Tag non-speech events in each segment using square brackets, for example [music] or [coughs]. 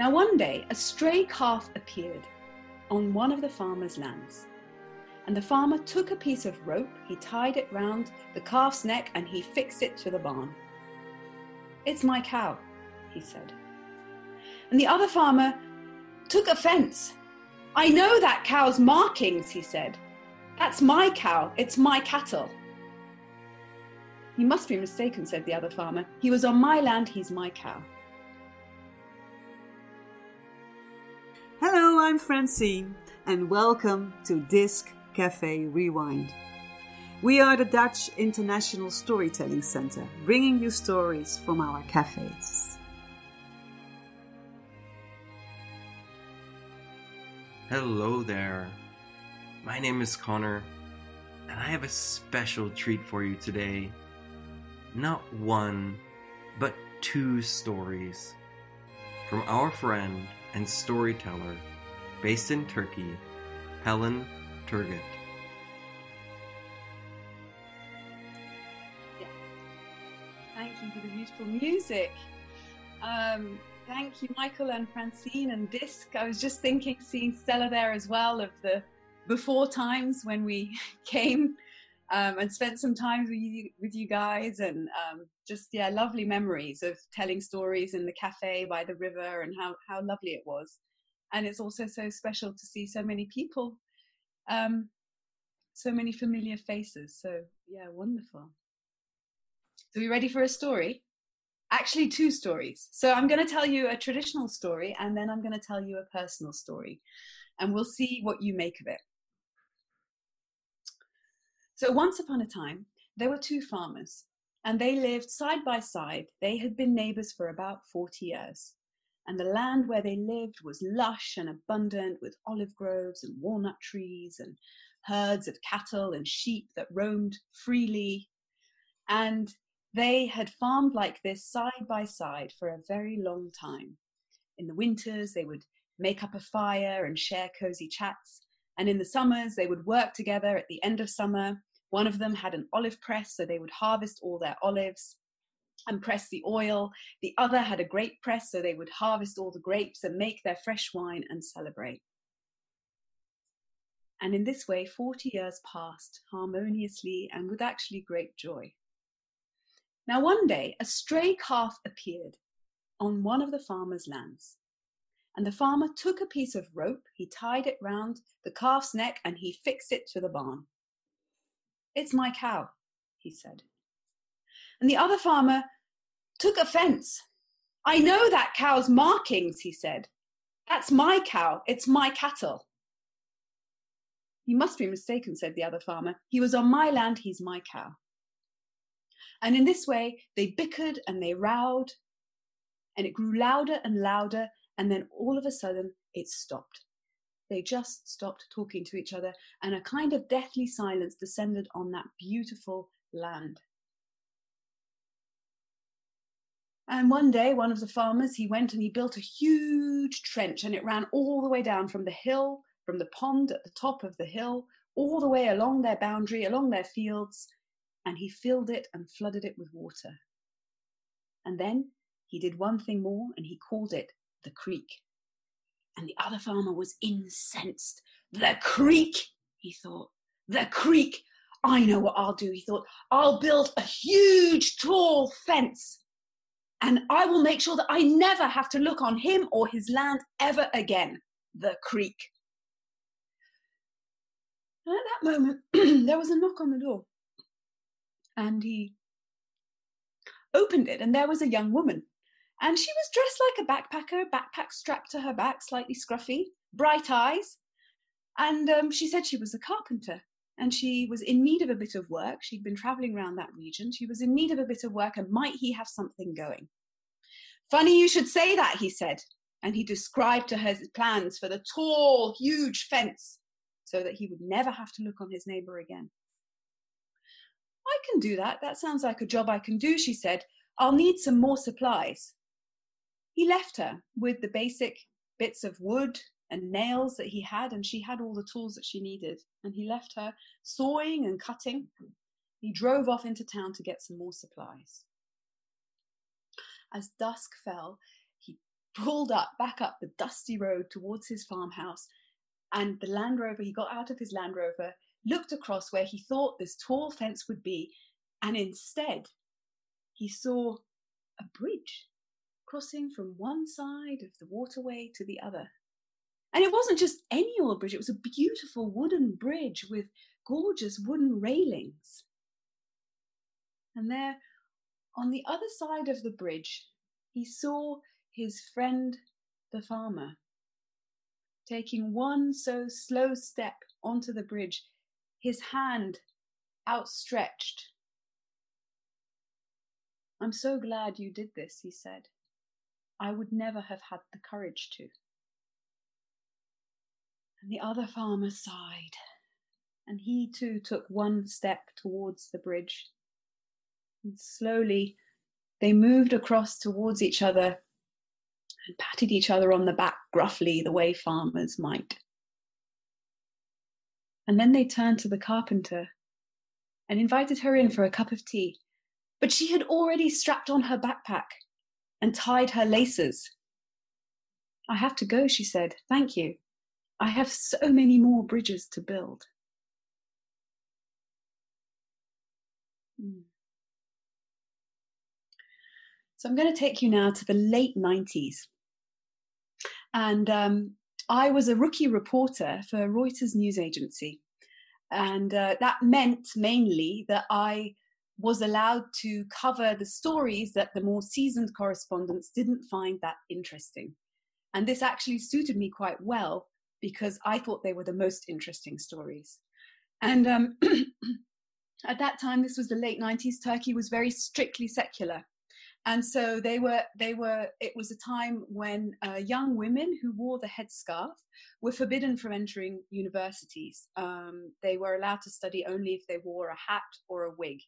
Now, one day, a stray calf appeared on one of the farmer's lands. And the farmer took a piece of rope, he tied it round the calf's neck, and he fixed it to the barn. It's my cow, he said. And the other farmer took offense. I know that cow's markings, he said. That's my cow, it's my cattle. You must be mistaken, said the other farmer. He was on my land, he's my cow. I'm Francine, and welcome to Disc Cafe Rewind. We are the Dutch International Storytelling Center, bringing you stories from our cafes. Hello there. My name is Connor, and I have a special treat for you today. Not one, but two stories from our friend and storyteller based in Turkey, Pelin Turgut. Thank you for the beautiful music. Um, thank you, Michael and Francine and Disc. I was just thinking, seeing Stella there as well, of the before times when we [laughs] came um, and spent some time with you, with you guys, and um, just yeah, lovely memories of telling stories in the cafe by the river and how how lovely it was. And it's also so special to see so many people, um, so many familiar faces. So yeah, wonderful. So, you ready for a story? Actually, two stories. So, I'm going to tell you a traditional story and then I'm going to tell you a personal story. And we'll see what you make of it. So, once upon a time, there were two farmers and they lived side by side. They had been neighbors for about 40 years. And the land where they lived was lush and abundant with olive groves and walnut trees and herds of cattle and sheep that roamed freely. And they had farmed like this side by side for a very long time. In the winters, they would make up a fire and share cozy chats. And in the summers, they would work together at the end of summer. One of them had an olive press, so they would harvest all their olives and press the oil. The other had a grape press, so they would harvest all the grapes and make their fresh wine and celebrate. And in this way, 40 years passed harmoniously and with actually great joy. Now, one day, a stray calf appeared on one of the farmer's lands. And the farmer took a piece of rope, he tied it round the calf's neck, and he fixed it to the barn. It's my cow, he said. And the other farmer took offense. I know that cow's markings, he said. That's my cow, it's my cattle. You must be mistaken, said the other farmer. He was on my land, he's my cow. And in this way, they bickered and they rowed, and it grew louder and louder, and then all of a sudden it stopped. They just stopped talking to each other, and a kind of deathly silence descended on that beautiful land. And one day, one of the farmers, he went and he built a huge trench, and it ran all the way down from the hill, from the pond at the top of the hill, all the way along their boundary, along their fields, and he filled it and flooded it with water. And then he did one thing more and he called it the creek. And the other farmer was incensed. The creek, he thought. The creek. I know what I'll do, he thought. I'll build a huge, tall fence. And I will make sure that I never have to look on him or his land ever again. The creek. And at that moment, [clears throat] there was a knock on the door and he opened it, and there was a young woman. And she was dressed like a backpacker, backpack strapped to her back, slightly scruffy, bright eyes. And um, she said she was a carpenter and she was in need of a bit of work. She'd been traveling around that region. She was in need of a bit of work, and might he have something going? Funny you should say that, he said. And he described to her his plans for the tall, huge fence so that he would never have to look on his neighbor again. I can do that. That sounds like a job I can do, she said. I'll need some more supplies. He left her with the basic bits of wood and nails that he had, and she had all the tools that she needed. And he left her sawing and cutting. He drove off into town to get some more supplies. As dusk fell, he pulled up back up the dusty road towards his farmhouse. And the Land Rover, he got out of his Land Rover, looked across where he thought this tall fence would be, and instead he saw a bridge crossing from one side of the waterway to the other. And it wasn't just any old bridge, it was a beautiful wooden bridge with gorgeous wooden railings. And there, on the other side of the bridge, he saw his friend the farmer taking one so slow step onto the bridge, his hand outstretched. I'm so glad you did this, he said. I would never have had the courage to. And the other farmer sighed, and he too took one step towards the bridge. And slowly they moved across towards each other and patted each other on the back gruffly, the way farmers might. And then they turned to the carpenter and invited her in for a cup of tea. But she had already strapped on her backpack and tied her laces. I have to go, she said. Thank you. I have so many more bridges to build. Hmm. So I'm going to take you now to the late 90s. And um, I was a rookie reporter for Reuters news agency. And uh, that meant mainly that I was allowed to cover the stories that the more seasoned correspondents didn't find that interesting. And this actually suited me quite well because I thought they were the most interesting stories. And um, [clears throat] at that time, this was the late 90s, Turkey was very strictly secular. And so they were, they were, it was a time when uh, young women who wore the headscarf were forbidden from entering universities. Um, they were allowed to study only if they wore a hat or a wig.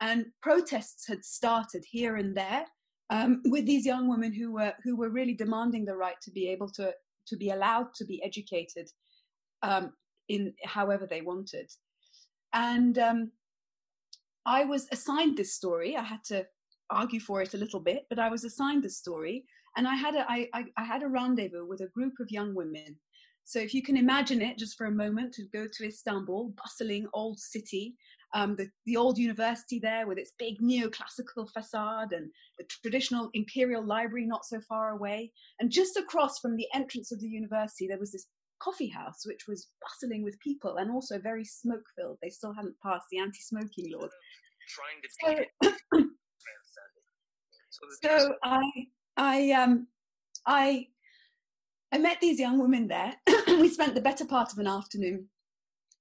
And protests had started here and there um, with these young women who were, who were really demanding the right to be able to, to be allowed to be educated um, in however they wanted. And um, I was assigned this story. I had to argue for it a little bit, but I was assigned this story, and I had a I, I, I had a rendezvous with a group of young women. So if you can imagine it, just for a moment, to go to Istanbul, bustling old city, um, the, the old university there with its big neoclassical facade and the traditional imperial library not so far away. And just across from the entrance of the university, there was this coffee house, which was bustling with people and also very smoke filled. They still hadn't passed the anti smoking law. Trying to so, [coughs] so I, I, um, I, I met these young women there. [coughs] we spent the better part of an afternoon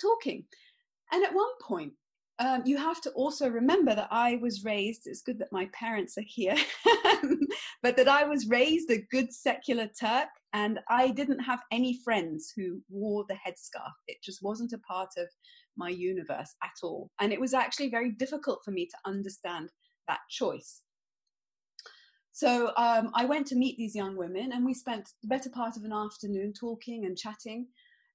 talking, and at one point, um, you have to also remember that I was raised. It's good that my parents are here, [laughs] but that I was raised a good secular Turk, and I didn't have any friends who wore the headscarf. It just wasn't a part of my universe at all, and it was actually very difficult for me to understand that choice. So um, I went to meet these young women, and we spent the better part of an afternoon talking and chatting.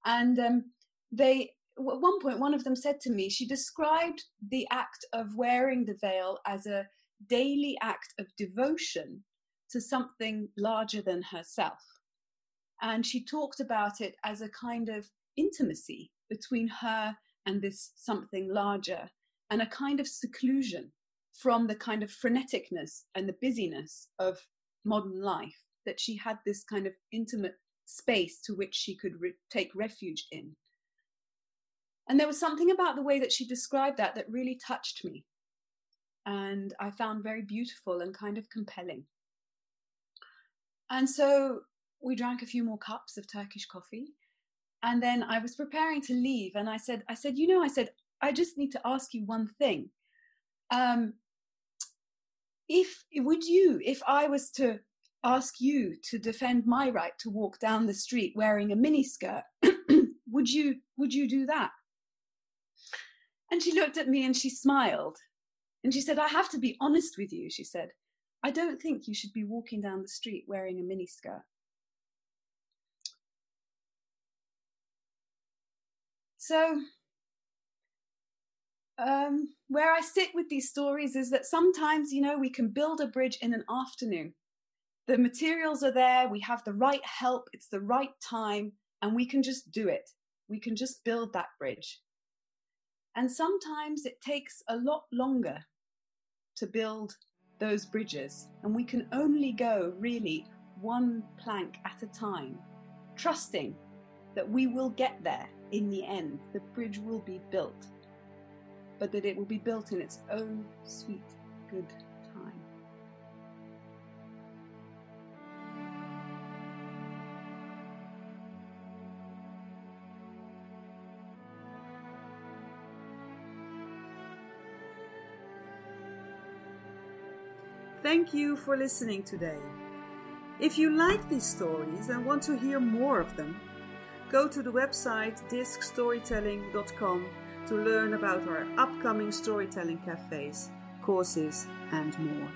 And um, they, at one point, one of them said to me, she described the act of wearing the veil as a daily act of devotion to something larger than herself. And she talked about it as a kind of intimacy between her and this something larger, and a kind of seclusion from the kind of freneticness and the busyness of modern life that she had this kind of intimate space to which she could re- take refuge in. And there was something about the way that she described that that really touched me and I found very beautiful and kind of compelling. And so we drank a few more cups of Turkish coffee. And then I was preparing to leave and I said, I said, you know, I said, I just need to ask you one thing. Um, if would you if i was to ask you to defend my right to walk down the street wearing a miniskirt [clears throat] would you would you do that and she looked at me and she smiled and she said i have to be honest with you she said i don't think you should be walking down the street wearing a miniskirt so um, where I sit with these stories is that sometimes, you know, we can build a bridge in an afternoon. The materials are there, we have the right help, it's the right time, and we can just do it. We can just build that bridge. And sometimes it takes a lot longer to build those bridges, and we can only go really one plank at a time, trusting that we will get there in the end. The bridge will be built, but that it will be built in its own sweet, good Thank you for listening today. If you like these stories and want to hear more of them, go to the website discstorytelling.com to learn about our upcoming storytelling cafes, courses, and more.